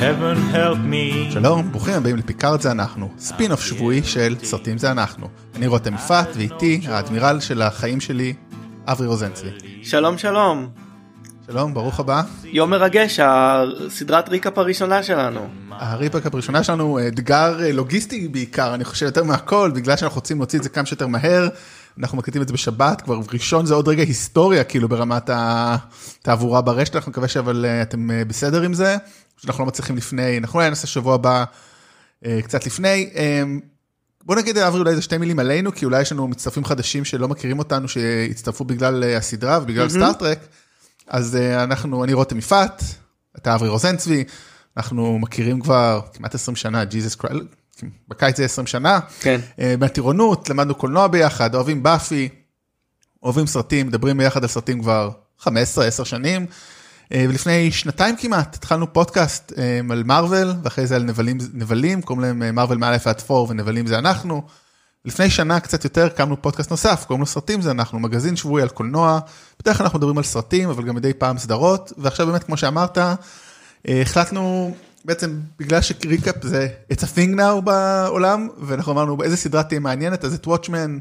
heaven help me. שלום, ברוכים הבאים לפיקארד זה אנחנו, spin off שבועי של סרטים זה אנחנו. אני רותם יפעת ואיתי האדמירל של החיים שלי, אברי רוזנצבי. שלום שלום, שלום, ברוך הבא. יום מרגש, הסדרת recap הראשונה שלנו. הריפק הראשונה שלנו אתגר אה, לוגיסטי בעיקר, אני חושב יותר מהכל, בגלל שאנחנו רוצים להוציא את זה כמה שיותר מהר. אנחנו מקליטים את זה בשבת, כבר ראשון זה עוד רגע היסטריה כאילו ברמת התעבורה ברשת, אנחנו מקווה שאבל אה, אתם אה, בסדר עם זה, שאנחנו לא מצליחים לפני, אנחנו אולי נעשה שבוע הבא קצת לפני. בוא נגיד אברי אולי איזה שתי מילים עלינו, כי אולי יש לנו מצטרפים חדשים שלא מכירים אותנו, שהצטרפו בגלל הסדרה ובגלל mm-hmm. סטארט-טרק. אז אנחנו, אני רותם יפעת, אתה אברי רוזנצבי, אנחנו מכירים כבר כמעט 20 שנה, ג'יזוס קרייל, בקיץ זה 20 שנה, כן. אה, מהטירונות, למדנו קולנוע ביחד, אוהבים באפי, אוהבים סרטים, מדברים ביחד על סרטים כבר 15-10 שנים. אה, ולפני שנתיים כמעט התחלנו פודקאסט אה, על מארוול, ואחרי זה על נבלים, נבלים, קוראים להם מארוול מא' עד פור, ונבלים זה אנחנו. לפני שנה קצת יותר קמנו פודקאסט נוסף, קוראים לו סרטים זה אנחנו, מגזין שבועי על קולנוע, בדרך כלל אנחנו מדברים על סרטים, אבל גם מדי פעם סדרות, ועכשיו באמת כמו שאמרת, החלטנו בעצם בגלל שקריקאפ זה it's a thing now בעולם, ואנחנו אמרנו באיזה סדרה תהיה מעניינת, אז את וואטשמן,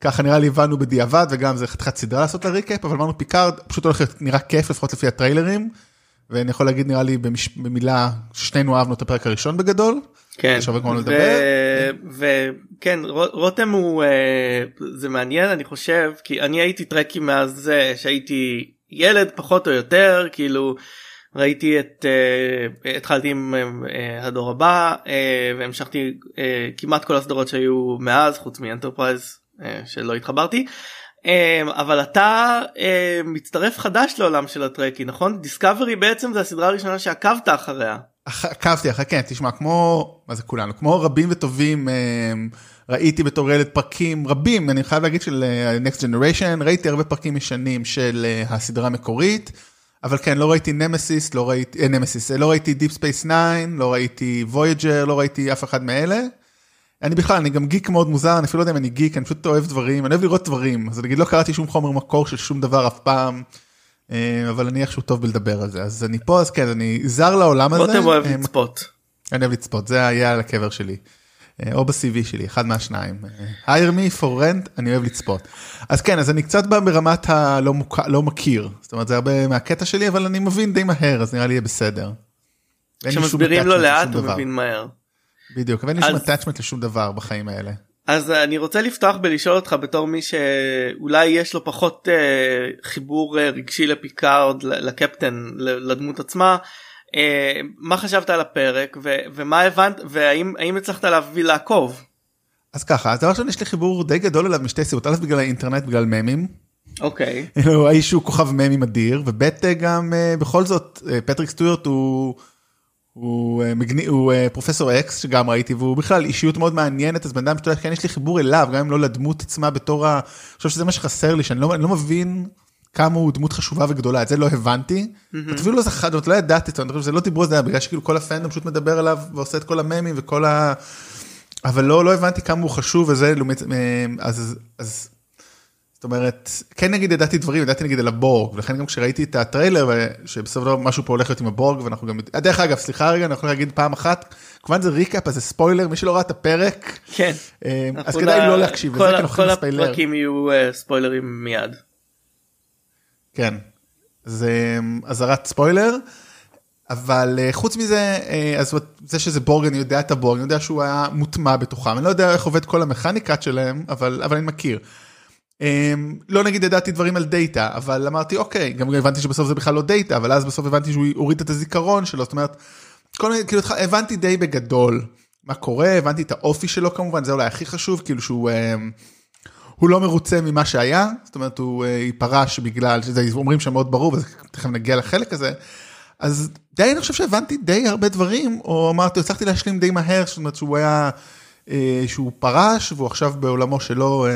ככה נראה לי הבנו בדיעבד, וגם זה חתיכת סדרה לעשות לה recap, אבל אמרנו פיקארד פשוט הולך להיות נראה כיף לפחות לפי הטריילרים, ואני יכול להגיד נראה לי במש... במילה ששנינו אהבנו את הפרק הראשון בגדול. כן, וכן רותם הוא אה, זה מעניין אני חושב כי אני הייתי Trekkie מאז שהייתי ילד פחות או יותר כאילו ראיתי את אה, התחלתי עם אה, הדור הבא אה, והמשכתי אה, כמעט כל הסדרות שהיו מאז חוץ מ Enterprise אה, שלא התחברתי אה, אבל אתה אה, מצטרף חדש לעולם של ה Trekkie נכון Discovery בעצם זה הסדרה הראשונה שעקבת אחריה. עקבתי אחרי כן תשמע כמו מה זה כולנו כמו רבים וטובים ראיתי בתור ילד פרקים רבים אני חייב להגיד של next generation ראיתי הרבה פרקים ישנים של הסדרה המקורית. אבל כן, לא ראיתי נמסיס, לא ראיתי, אה, נמסיס, לא ראיתי Deep Space 9, לא ראיתי Voyager, לא ראיתי אף אחד מאלה. אני בכלל, אני גם גיק מאוד מוזר, אני אפילו לא יודע אם אני גיק, אני פשוט אוהב דברים, אני אוהב לראות דברים, אז נגיד לא קראתי שום חומר מקור של שום דבר אף פעם, אה, אבל אני איכשהו טוב בלדבר על זה, אז אני פה, אז כן, אני זר לעולם הזה. רותם אוהב אה, לצפות. אני אוהב לצפות, זה היה על הקבר שלי. אה, או ב-CV שלי, אחד מהשניים. אה, hire me for rent, אני אוהב לצפות. אז כן, אז אני קצת בא ברמת הלא מוכ... לא מכיר, זאת אומרת זה הרבה מהקטע שלי, אבל אני מבין די מהר, אז נראה לי יהיה בסדר. כשמסבירים לו לאט הוא מבין מהר. בדיוק, אבל אין לי שום attachment לשום דבר בחיים האלה. אז אני רוצה לפתוח בלשאול אותך בתור מי שאולי יש לו פחות אה, חיבור אה, רגשי לפיקארד לקפטן לדמות עצמה מה חשבת על הפרק ו- ומה הבנת והאם הצלחת להביא לעקוב. אז ככה אז דבר ראשון יש לי חיבור די גדול אליו משתי סיבות א' בגלל האינטרנט בגלל ממים. אוקיי. האיש הוא כוכב ממים אדיר וב' גם אה, בכל זאת אה, פטריק סטיוארט הוא. הוא, מגני, הוא פרופסור X שגם ראיתי והוא בכלל אישיות מאוד מעניינת אז בן אדם שאתה יודע כן יש לי חיבור אליו גם אם לא לדמות עצמה בתור ה... אני חושב שזה מה שחסר לי שאני לא, אני לא מבין כמה הוא דמות חשובה וגדולה, את זה לא הבנתי. אפילו לא זכרתי, לא ידעתי, זה לא דיברו על זה, בגלל שכאילו כל ה fandom פשוט מדבר עליו ועושה את כל הממים וכל ה... אבל לא, לא הבנתי כמה הוא חשוב וזה, אז, אז, זאת אומרת, כן נגיד ידעתי דברים, ידעתי נגיד על הבורג, ולכן גם כשראיתי את הטריילר, שבסופו של דבר משהו פה הולך להיות עם הבורג, ואנחנו גם, דרך אגב, סליחה רגע, אני יכול להגיד פעם אחת, כמובן זה recap, אז זה ספוילר, מי שלא ראה את הפרק, כן, אז כדאי לא להקשיב לזה, כי כל הפרקים יהיו אה, ספוילרים מיד. כן, זה אזהרת ספוילר. אבל אה, חוץ מזה, אה, אז זה שזה בורג, אני יודע את הבורג, אני יודע שהוא היה מוטמע בתוכם, אני לא יודע איך עובד כל המכניקה שלהם, אבל, אבל אני מכיר. אמ, לא נגיד ידעתי דברים על דאטה, אבל אמרתי אוקיי, גם הבנתי שבסוף זה בכלל לא דאטה, אבל אז בסוף הבנתי שהוא הוריד את הזיכרון שלו, זאת אומרת, כל מיני, כאילו הבנתי די בגדול מה קורה, הבנתי את האופי שלו כמובן, זה אולי הכי חשוב, כאילו שהוא... הוא לא מרוצה ממה שהיה, זאת אומרת הוא אה, פרש בגלל שזה אומרים שם מאוד ברור, ותכף נגיע לחלק הזה. אז די אני חושב שהבנתי די הרבה דברים, או אמרתי, הצלחתי להשלים די מהר, זאת אומרת שהוא היה, אה, שהוא פרש והוא עכשיו בעולמו שלו, אה,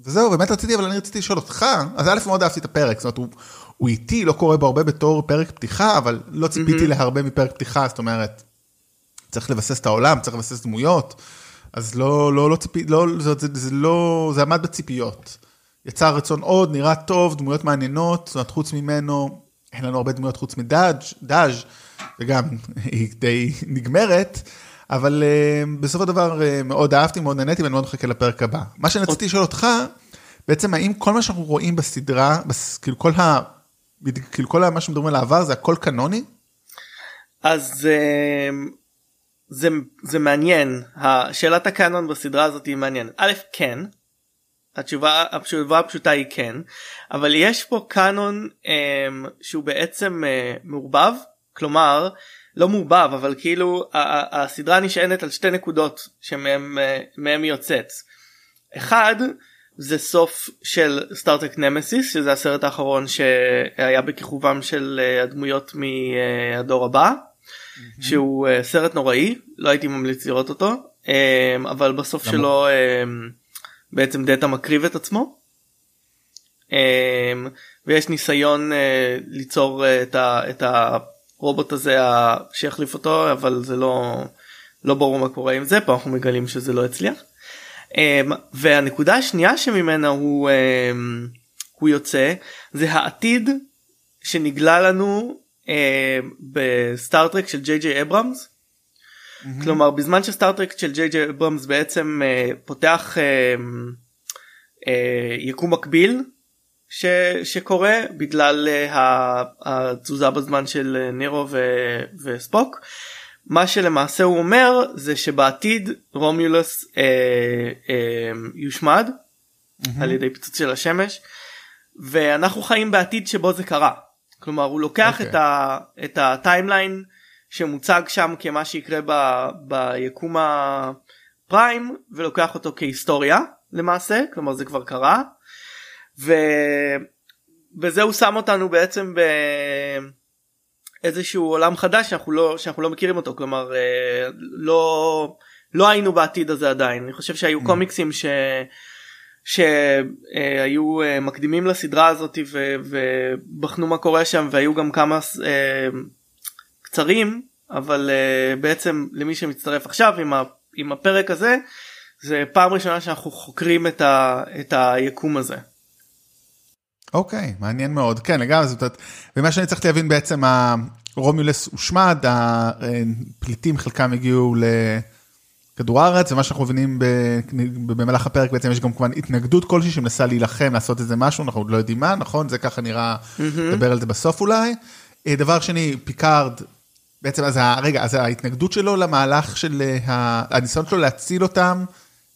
וזהו, באמת רציתי, אבל אני רציתי לשאול אותך, אז א' מאוד אהבתי את הפרק, זאת אומרת הוא, הוא איטי, לא קורה בו הרבה בתור פרק פתיחה, אבל לא ציפיתי mm-hmm. להרבה מפרק פתיחה, זאת אומרת, צריך לבסס את העולם, צריך לבסס דמויות. אז לא, לא, לא ציפי, לא, זה, זה, זה לא, זה עמד בציפיות. יצר רצון עוד, נראה טוב, דמויות מעניינות, זאת אומרת, חוץ ממנו, אין לנו הרבה דמויות חוץ מדאז' דאז' וגם היא די נגמרת. אבל uh, בסופו של דבר uh, מאוד אהבתי, מאוד נהניתי ואני מאוד מחכה לפרק הבא. מה שאני רציתי לשאול אותך, בעצם האם כל מה שאנחנו רואים בסדרה, בס, כאילו כל ה... כאילו כל מה שמדברים על העבר זה הכל קנוני? אז uh, זה, זה מעניין, שאלת הקאנון בסדרה הזאת היא מעניינת. א', כן, התשובה, התשובה הפשוטה היא כן, אבל יש פה קאנון um, שהוא בעצם uh, מעורבב, כלומר, לא מעובב אבל כאילו הסדרה נשענת על שתי נקודות שמהם היא יוצאת. אחד זה סוף של סטארטק נמסיס שזה הסרט האחרון שהיה בכיכובם של אה, הדמויות מהדור הבא mm-hmm. שהוא אה, סרט נוראי לא הייתי ממליץ לראות אותו אה, אבל בסוף למה? שלו בעצם דאטה מקריב את עצמו. ויש ניסיון ליצור את ה... הרובוט הזה שיחליף אותו אבל זה לא לא ברור מה קורה עם זה פה אנחנו מגלים שזה לא הצליח. אמ, והנקודה השנייה שממנה הוא אמ, הוא יוצא זה העתיד שנגלה לנו בסטארטרק של ג'יי ג'יי אברהמס. Mm-hmm. כלומר בזמן שסטארטרק של ג'יי ג'יי אברהמס בעצם uh, פותח uh, uh, יקום מקביל ש, שקורה בגלל uh, התזוזה בזמן של נירו ו, וספוק. מה שלמעשה הוא אומר זה שבעתיד רומיולוס uh, uh, יושמד mm-hmm. על ידי פיצוץ של השמש ואנחנו חיים בעתיד שבו זה קרה. כלומר הוא לוקח okay. אוקיי. את, ה, את הטיימליין שמוצג שם כמה שיקרה ב, ביקום הפריים ולוקח אותו כהיסטוריה למעשה כלומר זה כבר קרה ו... וזה הוא שם אותנו בעצם באיזשהו עולם חדש שאנחנו לא שאנחנו לא מכירים אותו כלומר אה, לא לא היינו בעתיד הזה עדיין אני חושב שהיו mm. קומיקסים ש... שהיו אה, מקדימים לסדרה הזאת ו... ובחנו מה קורה שם והיו גם כמה אה, קצרים אבל בעצם למי שמצטרף עכשיו עם, ה... עם הפרק הזה זה פעם ראשונה שאנחנו חוקרים את, ה... את היקום הזה. אוקיי, okay, מעניין מאוד. כן, לגמרי, זאת אומרת, ומה שאני צריך להבין בעצם, הרומולוס הושמד, הפליטים חלקם הגיעו לכדור הארץ, ומה שאנחנו מבינים במהלך הפרק בעצם יש גם כמובן התנגדות כלשהי שמנסה להילחם, לעשות איזה משהו, אנחנו עוד לא יודעים מה, נכון? זה ככה נראה, נדבר על זה בסוף אולי. אה, דבר שני, פיקארד, בעצם, אז רגע, אז ההתנגדות שלו למהלך של, הניסיון שלו להציל אותם,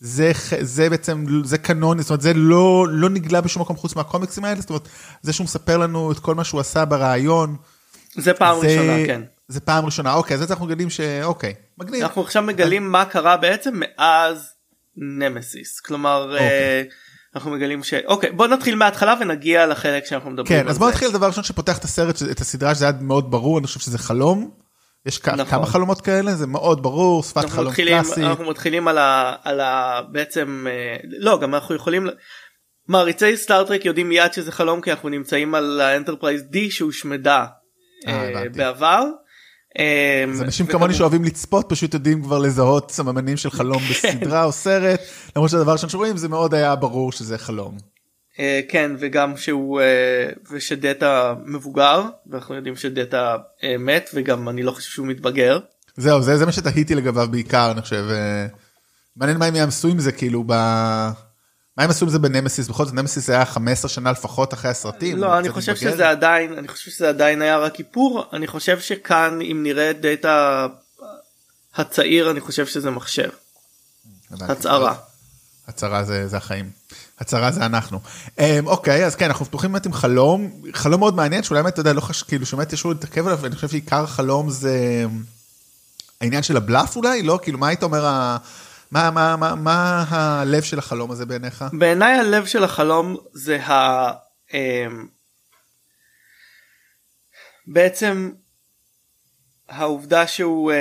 זה, זה בעצם, זה קנון, זאת אומרת, זה לא, לא נגלה בשום מקום חוץ מהקומיקסים האלה, זאת אומרת, זה שהוא מספר לנו את כל מה שהוא עשה ברעיון. זה פעם זה, ראשונה, כן. זה פעם ראשונה, אוקיי, אז אנחנו מגלים שאוקיי, מגניב. אנחנו עכשיו מגלים מה קרה בעצם מאז נמסיס, כלומר, אוקיי. אה, אנחנו מגלים ש... אוקיי, בוא נתחיל מההתחלה ונגיע לחלק שאנחנו מדברים כן, אז בוא נתחיל לדבר ראשון שפותח את הסרט, את הסדרה, שזה היה מאוד ברור, אני חושב שזה חלום. יש נכון. כמה חלומות כאלה זה מאוד ברור שפת חלום מתחילים, קלאסי. אנחנו מתחילים על ה, על ה בעצם אה, לא גם אנחנו יכולים מעריצי סטארטרק יודעים מיד שזה חלום כי אנחנו נמצאים על האנטרפרייז D שהושמדה אה, בעבר. אה, אז אנשים כמוני שאוהבים לצפות פשוט יודעים כבר לזהות סממנים של חלום. בסדרה או סרט למרות שהדבר שאנחנו רואים זה מאוד היה ברור שזה חלום. אה, כן וגם שהוא אה, ושדאטה מבוגר ואנחנו יודעים שדאטה אה, מת וגם אני לא חושב שהוא מתבגר. זהו זה, זה מה שתהיתי לגביו בעיקר אני חושב. מעניין מה הם יעשו עם זה כאילו ב... מה הם עשו עם זה בנמסיס בכל זאת נמסיס היה 15 שנה לפחות אחרי הסרטים. לא אני חושב מתבגר. שזה עדיין אני חושב שזה עדיין היה רק איפור אני חושב שכאן אם נראה את דאטה הצעיר אני חושב שזה מחשב. הצהרה. הצהרה זה, זה החיים. הצהרה זה אנחנו. Um, אוקיי, אז כן, אנחנו פתוחים באמת עם חלום, חלום מאוד מעניין, שאולי באמת, אתה יודע, לא חש... כאילו, שבאמת ישבו להתעכב עליו, ואני חושב שעיקר החלום זה העניין של הבלאף אולי, לא? כאילו, מה היית אומר. מה, מה, מה, מה הלב של החלום הזה בעיניך? בעיניי הלב של החלום זה ה... Um, בעצם העובדה שהוא, אה,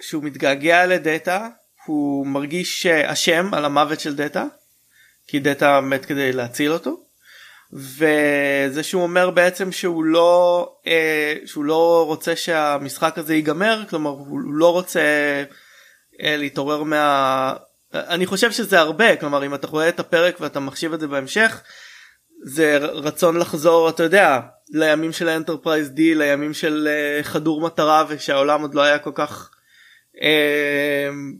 שהוא מתגעגע לדאטה, הוא מרגיש אשם על המוות של דאטה. כי דאטה מת כדי להציל אותו. וזה שהוא אומר בעצם שהוא לא אה, שהוא לא רוצה שהמשחק הזה ייגמר כלומר הוא לא רוצה אה, להתעורר מה אני חושב שזה הרבה כלומר אם אתה רואה את הפרק ואתה מחשיב את זה בהמשך זה רצון לחזור אתה יודע לימים של האנטרפרייז D לימים של אה, חדור מטרה ושהעולם עוד לא היה כל כך אה,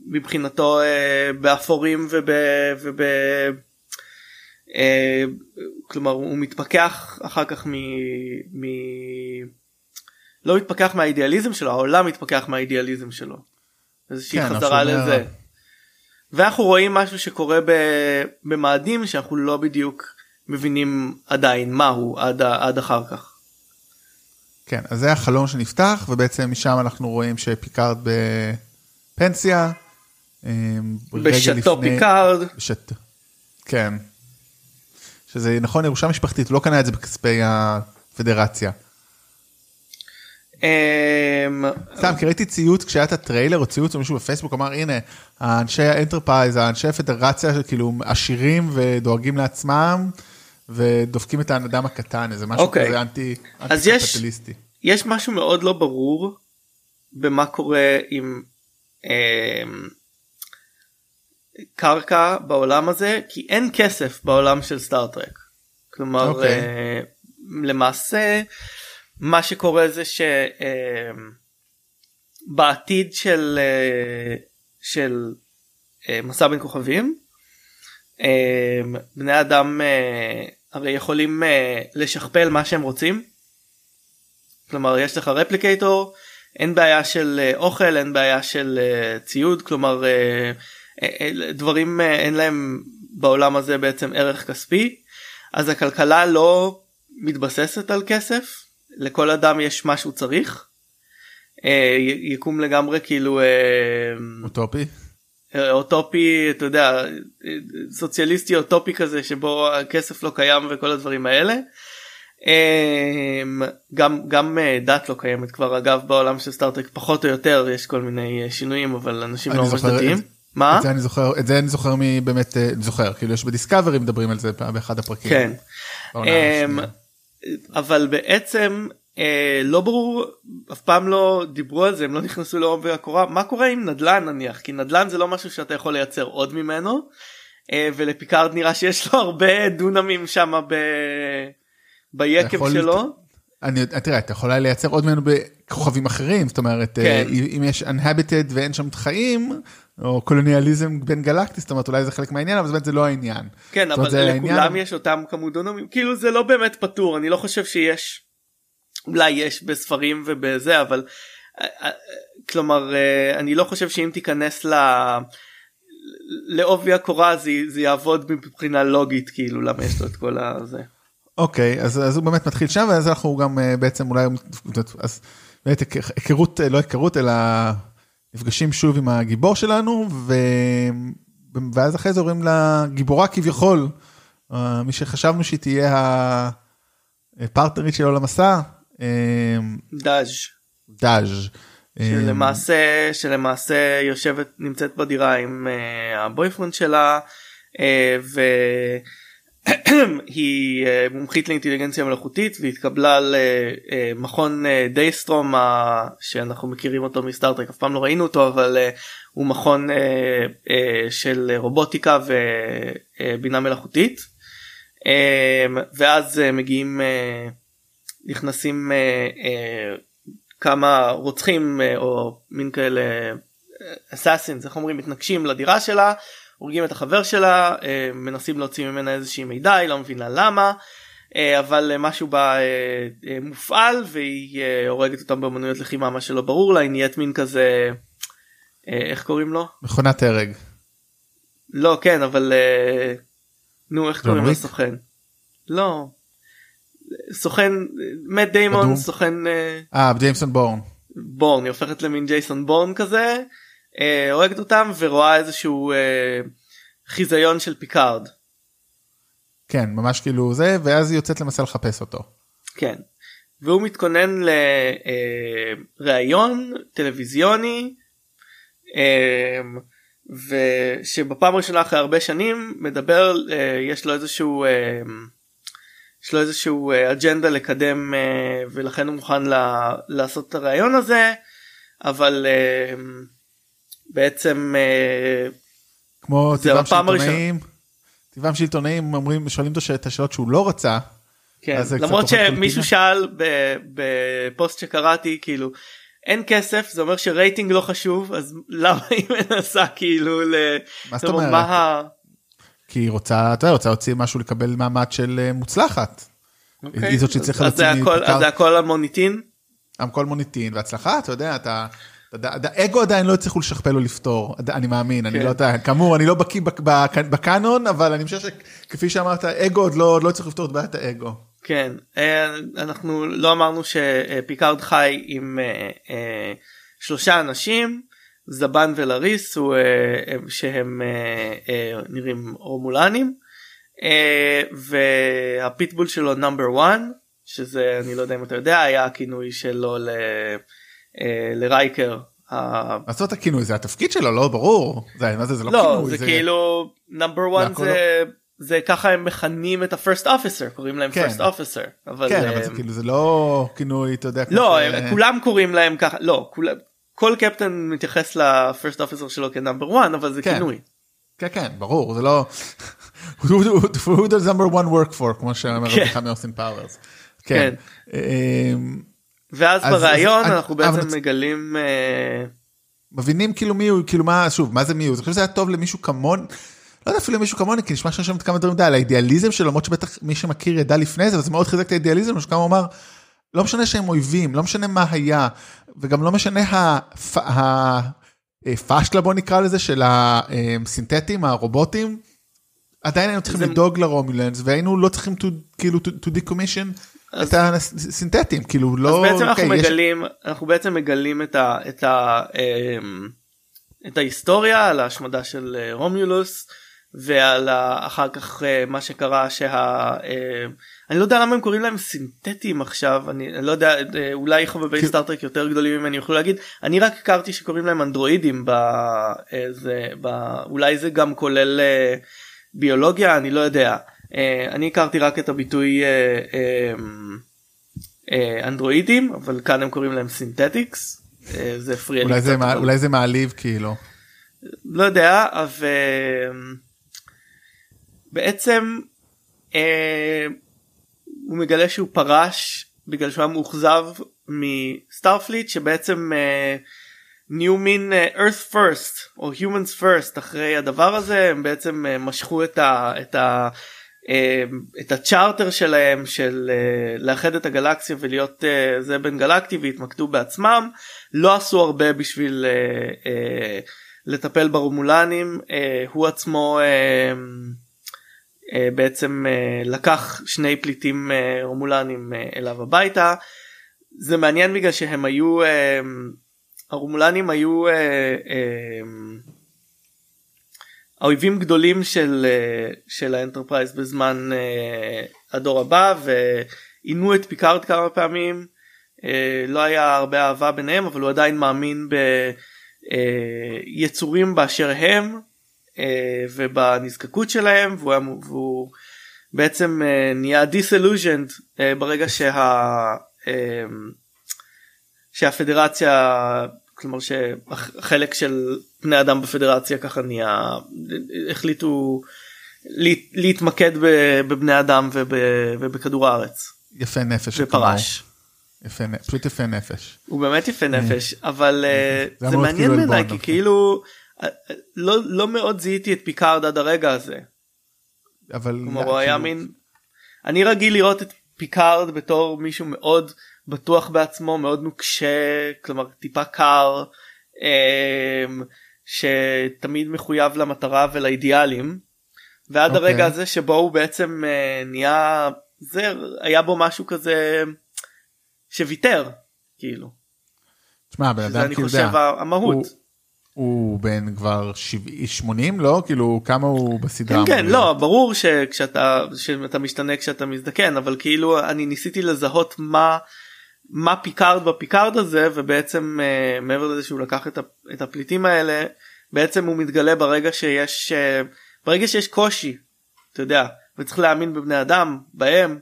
מבחינתו אה, באפורים וב... וב אה, כלומר הוא מתפכח אחר כך מ... מ... לא מתפכח מהאידיאליזם שלו העולם מתפכח מהאידיאליזם שלו. איזושהי כן, חזרה לזה. ואנחנו רואים משהו שקורה במאדים שאנחנו לא בדיוק מבינים עדיין מהו עד, עד אחר כך. כן אז זה החלום שנפתח ובעצם משם אנחנו רואים שפיקארד בפנסיה. אה, בשאטו לפני... פיקארד. בשאט... כן. שזה נכון ירושה משפחתית הוא לא קנה את זה בכספי הפדרציה. אמ, סתם כי ראיתי ציוץ כשהיה את הטריילר או ציוץ או מישהו בפייסבוק אמר הנה האנשי האנטרפרייז האנשי הפדרציה כאילו עשירים ודואגים לעצמם ודופקים את האדם הקטן איזה משהו אוקיי. כזה אנטי אז יש משהו מאוד לא ברור במה קורה עם אה, קרקע בעולם הזה כי אין כסף בעולם של סטארטרק. כלומר אוקיי. אוקיי. אה, למעשה מה שקורה זה שבעתיד של אה, של אה, מסע בין כוכבים אה, בני אדם הרי יכולים לשכפל מה שהם רוצים. כלומר יש לך רפליקטור אין בעיה של אוכל אין בעיה של ציוד כלומר דברים אין להם בעולם הזה בעצם ערך כספי אז הכלכלה לא מתבססת על כסף לכל אדם יש מה שהוא צריך. אה, יקום לגמרי כאילו אה, אוטופי אה, אוטופי אתה יודע סוציאליסטי אוטופי כזה שבו הכסף לא קיים וכל הדברים האלה. גם גם דת לא קיימת כבר אגב בעולם של סטארטק פחות או יותר יש כל מיני שינויים אבל אנשים לא ממש דתיים. מה? את זה אני זוכר את זה אני זוכר מבאמת זוכר כאילו יש בדיסקאברי מדברים על זה באחד הפרקים. כן. אבל בעצם אה, לא ברור אף פעם לא דיברו על זה הם לא נכנסו לעובי הקורה מה קורה עם נדל"ן נניח כי נדל"ן זה לא משהו שאתה יכול לייצר עוד ממנו אה, ולפיקארד נראה שיש לו הרבה דונמים שם ב... ביקב שלו. אני תראה אתה יכול לייצר עוד ממנו בכוכבים אחרים זאת אומרת אה, כן. אם יש unhabited ואין שם חיים או קולוניאליזם בין גלקטי זאת אומרת אולי זה חלק מהעניין אבל זה לא העניין. כן אבל לכולם העניין... יש אותם כמות דונמים כאילו זה לא באמת פתור אני לא חושב שיש אולי יש בספרים ובזה אבל אה, אה, כלומר אה, אני לא חושב שאם תיכנס ל... לעובי הקורה זה, זה יעבוד מבחינה לוגית כאילו למה יש לו את כל הזה. אוקיי אז, אז הוא באמת מתחיל שם ואז אנחנו גם בעצם אולי אז באמת היכרות לא היכרות אלא נפגשים שוב עם הגיבור שלנו ו... ואז אחרי זה עוברים לגיבורה כביכול מי שחשבנו שהיא תהיה הפרטנרית שלו למסע דאז' דאז' שלמעשה שלמעשה יושבת נמצאת בדירה עם uh, הבויפרנד שלה uh, והיא uh, מומחית לאינטליגנציה מלאכותית והתקבלה למכון uh, דייסטרום uh, שאנחנו מכירים אותו מסטארטרק אף פעם לא ראינו אותו אבל הוא מכון של רובוטיקה ובינה מלאכותית. ואז מגיעים נכנסים אה, אה, כמה רוצחים אה, או מין כאלה אסאסינס איך אומרים? מתנגשים לדירה שלה הורגים את החבר שלה אה, מנסים להוציא ממנה איזושהי מידע היא לא מבינה למה. אה, אבל משהו בה אה, אה, מופעל והיא אה, הורגת אותם באמנויות לחימה מה שלא ברור לה היא נהיית מין כזה אה, איך קוראים לו? מכונת הרג. לא כן אבל אה, נו איך קוראים לסוכן? לא סוכן מאט דיימון סוכן אה, אה ג'ייסון בורן בורן היא הופכת למין ג'ייסון בורן כזה אה, הורגת אותם ורואה איזשהו אה, חיזיון של פיקארד. כן ממש כאילו זה ואז היא יוצאת למעשה לחפש אותו. כן והוא מתכונן לראיון טלוויזיוני ושבפעם הראשונה אחרי הרבה שנים מדבר יש לו איזשהו יש לו איזשהו אה, אג'נדה לקדם אה, ולכן הוא מוכן לעשות את הרעיון הזה אבל אה, בעצם כמו טבעם של עיתונאים טבעם של עיתונאים אומרים שואלים אותו את השאלות שהוא לא רצה כן, למרות שמישהו. שאל בפוסט שקראתי כאילו אין כסף זה אומר שרייטינג לא חשוב אז למה היא מנסה כאילו ל... מה זאת אומרת? מה. כי היא רוצה, אתה יודע, רוצה להוציא משהו לקבל מעמד של אה, מוצלחת. אוקיי, היא זאת שצריכה להוציא הכל-. אז זה הכל המוניטין? עם כל מוניטין והצלחה אתה יודע אתה. האגו עדיין לא הצליחו לשכפל או לפתור אני מאמין אני כן. לא יודע כאמור אני לא בקיא בק- בק- בקאנון אבל אני חושב שכפי שאמרת אגו עוד לא לא הצליחו לפתור את בעיית האגו. כן אה, אנחנו לא אמרנו שפיקארד חי עם אה, אה, שלושה אנשים ז'אבן ולאריס שהם נראים רומולנים והפיטבול שלו Number 1 שזה אני לא יודע אם אתה יודע היה הכינוי שלו ל, לרייקר. ה- מה זאת הכינוי זה התפקיד שלו לא ברור זה מה זה זה לא לא כינוי זה כאילו Number 1 הכל זה זה ככה הם מכנים את ה-first officer קוראים להם כן. first officer אבל כן אה, אבל זה כאילו זה לא כינוי אתה יודע לא כולם קוראים להם ככה לא כל קפטן מתייחס ל first officer שלו כ Number 1 אבל זה כן. כינוי. כן כן ברור זה לא who does number one work for כמו שאומר כן. הבדיחה מאוסטין פאוורס. כן. ואז אז- בריאיון אז- אנחנו אבל- בעצם מגלים אה, מבינים כאילו מי הוא כאילו מה שוב מה זה מי הוא אני חושב שזה היה טוב למישהו כמון. לא יודע אפילו למישהו כמוני כי נשמע שיש שם כמה דברים די, על האידיאליזם שלו למרות שבטח מי שמכיר ידע לפני זה אבל זה מאוד חיזק את האידיאליזם שכמה הוא אמר לא משנה שהם אויבים לא משנה מה היה וגם לא משנה הפ- ה- הפשלה בוא נקרא לזה של הסינתטים הרובוטים. עדיין היינו צריכים זה- לדאוג לרומולנס והיינו לא צריכים to, כאילו to, to decommission אז- את הסינתטים כאילו אז לא בעצם אנחנו אוקיי, יש- מגלים אנחנו בעצם מגלים את ה... את ה... אמ, את ההיסטוריה על ההשמדה של אה, רומולוס ועל ה- אחר כך אה, מה שקרה שה... אה, אני לא יודע למה הם קוראים להם סינתטיים עכשיו אני לא יודע אולי חובבי כי- סטארטרק יותר גדולים ממני יוכלו להגיד אני רק הכרתי שקוראים להם אנדרואידים ב... אה, זה, ב... אולי זה גם כולל ביולוגיה אני לא יודע אני הכרתי רק את הביטוי אה, אה, אה, אנדרואידים אבל כאן הם קוראים להם synthetics אה, זה הפריע לי קצת, אבל- אולי זה מעליב כאילו. לא יודע אבל בעצם אה, הוא מגלה שהוא פרש בגלל שהוא היה מאוכזב מסטארפליט שבעצם אה, נהיו מין אה, earth first או humans first אחרי הדבר הזה הם בעצם אה, משכו את ה... את ה אה, את הצ'ארטר שלהם של אה, לאחד את הגלקסיה ולהיות אה, זה בין גלקטי והתמקדו בעצמם. לא עשו הרבה בשביל אה, לטפל ברומולנים. הוא עצמו בעצם לקח שני פליטים רומולנים אליו הביתה. זה מעניין בגלל שהם היו הרומולנים היו האויבים גדולים של אה, של האנטרפרייז בזמן אה, הדור הבא ועינו את פיקארד כמה פעמים. אה, לא היה הרבה אהבה ביניהם אבל הוא עדיין מאמין ביצורים באשר הם ובנזקקות שלהם והוא, היה, והוא בעצם נהיה דיסילוז'נד ברגע שה, שהפדרציה כלומר שהחלק של בני אדם בפדרציה ככה נהיה החליטו להת, להתמקד בבני אדם וב, ובכדור הארץ יפה נפש. ופרש. יפה, נ- פשוט יפה נפש. הוא באמת יפה נפש אבל אה, זה מעניין כאילו בעיניי כי. כאילו אה, אה, לא לא מאוד זיהיתי את פיקארד עד הרגע הזה. אבל... כלומר לא, הוא היה כאילו, מין אני רגיל לראות את פיקארד בתור מישהו מאוד בטוח בעצמו מאוד נוקשה כלומר טיפה קר אמ, שתמיד מחויב למטרה ולאידיאלים ועד אוקיי. הרגע הזה שבו הוא בעצם אה, נהיה זה היה בו משהו כזה שוויתר כאילו תשמע, בן אדם אני כאילו, חושב יודע, המהות. הוא- הוא בן כבר 70, 80 לא? כאילו כמה הוא בסדרה? כן כן לא? ברור שכשאתה שאתה משתנה כשאתה מזדקן אבל כאילו אני ניסיתי לזהות מה מה פיקארד בפיקארד הזה ובעצם אה, מעבר לזה שהוא לקח את, ה, את הפליטים האלה בעצם הוא מתגלה ברגע שיש אה, ברגע שיש קושי אתה יודע וצריך להאמין בבני אדם בהם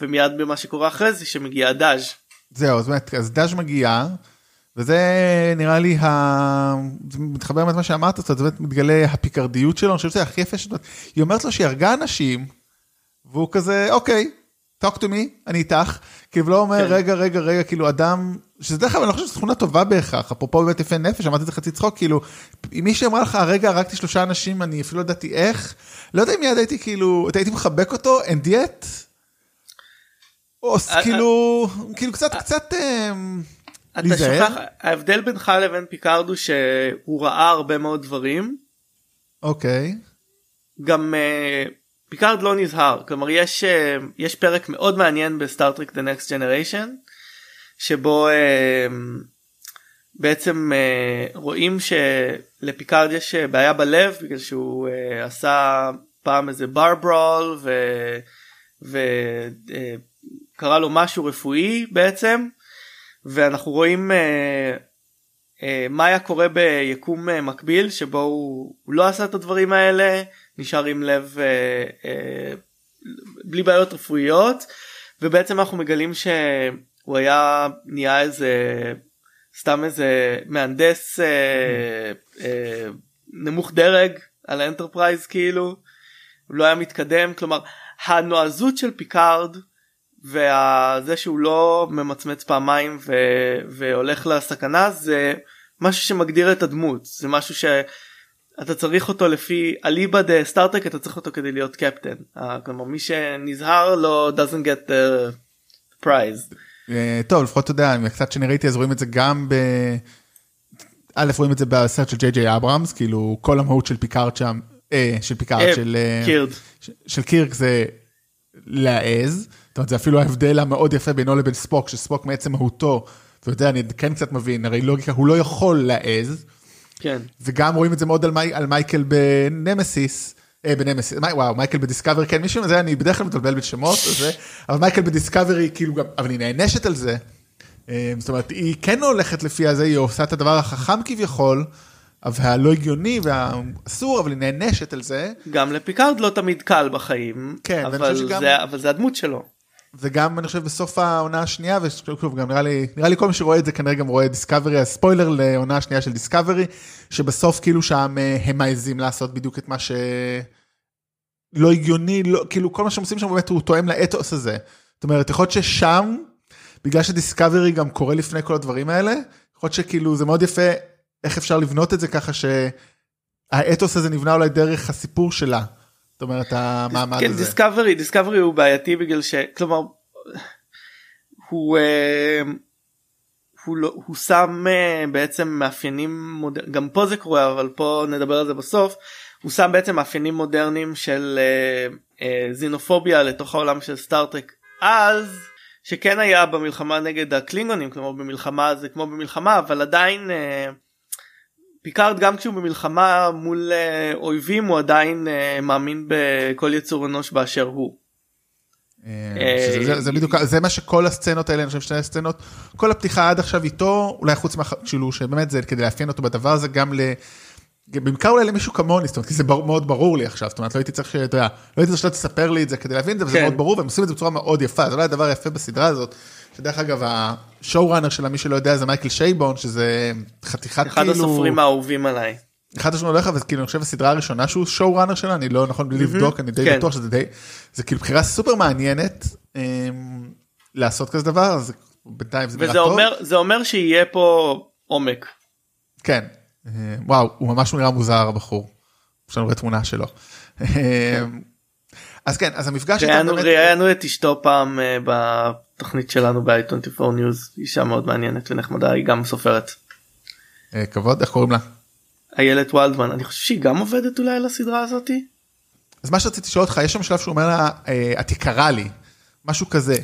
ומיד במה שקורה אחרי זה שמגיע הדאז' זהו, אז אז דאז' מגיעה, וזה נראה לי, ה... זה מתחבר עם מה שאמרת, זאת אומרת, מתגלה הפיקרדיות שלו, אני חושב שזה הכי יפה, שאת אומרת, היא אומרת לו שהיא הרגה אנשים, והוא כזה, אוקיי, talk to me, אני איתך, כאילו לא אומר כן. רגע רגע רגע כאילו אדם, שזה דרך אגב אני לא חושב שזו תכונה טובה בהכרח, אפרופו באמת יפה נפש, אמרתי את זה חצי צחוק, כאילו, אם מישהי אמרה לך רגע הרגתי שלושה אנשים, אני אפילו לא ידעתי איך, לא יודע אם מיד הייתי כאילו, הייתי מחבק אותו, and yet, או אה, כאילו, כאילו קצת קצת, אמ, אתה ההבדל בינך לבין פיקארד הוא שהוא ראה הרבה מאוד דברים. אוקיי, גם uh, פיקארד לא נזהר. כלומר יש uh, יש פרק מאוד מעניין בסטארטרק The Next Generation שבו uh, בעצם uh, רואים שלפיקארד יש בעיה בלב בגלל שהוא עשה פעם איזה בר ברול וקרה לו משהו רפואי בעצם ואנחנו רואים מה היה קורה ביקום מקביל שבו הוא, הוא לא עשה את הדברים האלה נשאר עם לב uh, uh, בלי בעיות רפואיות ובעצם אנחנו מגלים שהוא היה נהיה איזה סתם איזה מהנדס uh, uh, נמוך דרג על האנטרפרייז כאילו. הוא לא היה מתקדם כלומר הנועזות של פיקארד וזה שהוא לא ממצמץ פעמיים ו... והולך לסכנה זה משהו שמגדיר את הדמות. זה משהו שאתה צריך אותו לפי אליבא דה סטארטרק אתה צריך אותו כדי להיות קפטן uh, כלומר מי שנזהר לא doesn't get the prize. אה, טוב לפחות אתה יודע, קצת שאני ראיתי אז רואים את זה גם ב... א' רואים את זה בסרט של ג'יי ג'יי אברהמס, כאילו כל המהות של פיקארד שם, אה, של פיקארד, אה, של... אה, קירק. של קירק זה להעז, זאת אומרת זה אפילו ההבדל המאוד יפה בינו לבין ספוק, שספוק מעצם מהותו, אתה יודע, אני כן קצת מבין, הרי לוגיקה, הוא לא יכול להעז, כן. וגם רואים את זה מאוד על, מי, על מייקל בנמסיס, אה, בנמסיס, מי, וואו, מייקל בדיסקאברי, כן, מישהו מזה, אני בדרך כלל מתבלבל בשמות, זה, אבל מייקל בדיסקאברי, כאילו גם, אבל היא נענשת על זה, אה, זאת אומרת, היא כן הולכת לפי הזה, היא עושה את הדבר החכם כביכול, והלא הגיוני והאסור, אבל היא נענשת על זה, גם לפיקארד לא תמיד קל בחיים כן, אבל, שגם- זה, אבל זה הדמות שלו. וגם אני חושב בסוף העונה השנייה, ושוב גם נראה לי, נראה לי כל מי שרואה את זה כנראה גם רואה דיסקאברי, הספוילר לעונה השנייה של דיסקאברי, שבסוף כאילו שם אה, הם מעזים לעשות בדיוק את מה ש... לא הגיוני, לא, כאילו כל מה שהם עושים שם באמת הוא תואם לאתוס הזה. זאת אומרת, יכול להיות ששם, בגלל שדיסקאברי גם קורה לפני כל הדברים האלה, יכול להיות שכאילו זה מאוד יפה איך אפשר לבנות את זה ככה שהאתוס הזה נבנה אולי דרך הסיפור שלה. זאת אומרת, המעמד כן, הזה. דיסקאברי דיסקאברי הוא בעייתי בגלל ש... כלומר, הוא, אה, הוא, לא, הוא שם אה, בעצם מאפיינים, מודר... גם פה זה קורה אבל פה נדבר על זה בסוף, הוא שם בעצם מאפיינים מודרניים של אה, אה, זינופוביה לתוך העולם של סטארטרק אז שכן היה במלחמה נגד הקלינגונים כלומר במלחמה זה כמו במלחמה אבל עדיין אה, פיקארד גם כשהוא במלחמה מול אה, אויבים הוא עדיין אה, מאמין בכל יצור אנוש באשר הוא. אה, שזה- זה- זה בדיוק, זה מה שכל הסצנות האלה, אני חושב שתי הסצנות, כל הפתיחה עד עכשיו איתו, אולי חוץ מה, כאילו שבאמת זה כדי לאפיין אותו בדבר הזה גם ל... בעיקר אולי למישהו כמוני, זאת אומרת, כי זה בר- מאוד ברור לי עכשיו, זאת אומרת, לא הייתי צריך שאתה יודע, לא הייתי צריך שאתה תספר לי את זה כדי להבין את זה, וזה כן. מאוד ברור, והם עושים את זה בצורה מאוד יפה, זה אולי הדבר היפה בסדרה הזאת, שדרך אגב, השואו ראנר שלה, מי שלא יודע, זה מייקל שייבון, שזה חתיכת אחד כאילו... הסופרים האהובים עליי. אחד השני הולך אבל כאילו אני חושב הסדרה הראשונה שהוא שואו ראנר שלה אני לא נכון בלי לבדוק אני די כן. בטוח שזה די זה כאילו בחירה סופר מעניינת אמ, לעשות כזה דבר אז בינתיים זה נראה וזה טוב אומר זה אומר שיהיה פה עומק. כן אמ, וואו הוא ממש נראה מוזר הבחור. יש לנו תמונה שלו. אמ, אז כן אז המפגש ראיינו את אשתו פעם בתוכנית שלנו ב-24 News אישה מאוד מעניינת ונחמדה היא גם סופרת. אה, כבוד איך קוראים לה. איילת וולדמן אני חושב שהיא גם עובדת אולי על הסדרה הזאתי. אז מה שרציתי לשאול אותך יש שם שלב שהוא אומר לה אה, את יקרה לי משהו כזה.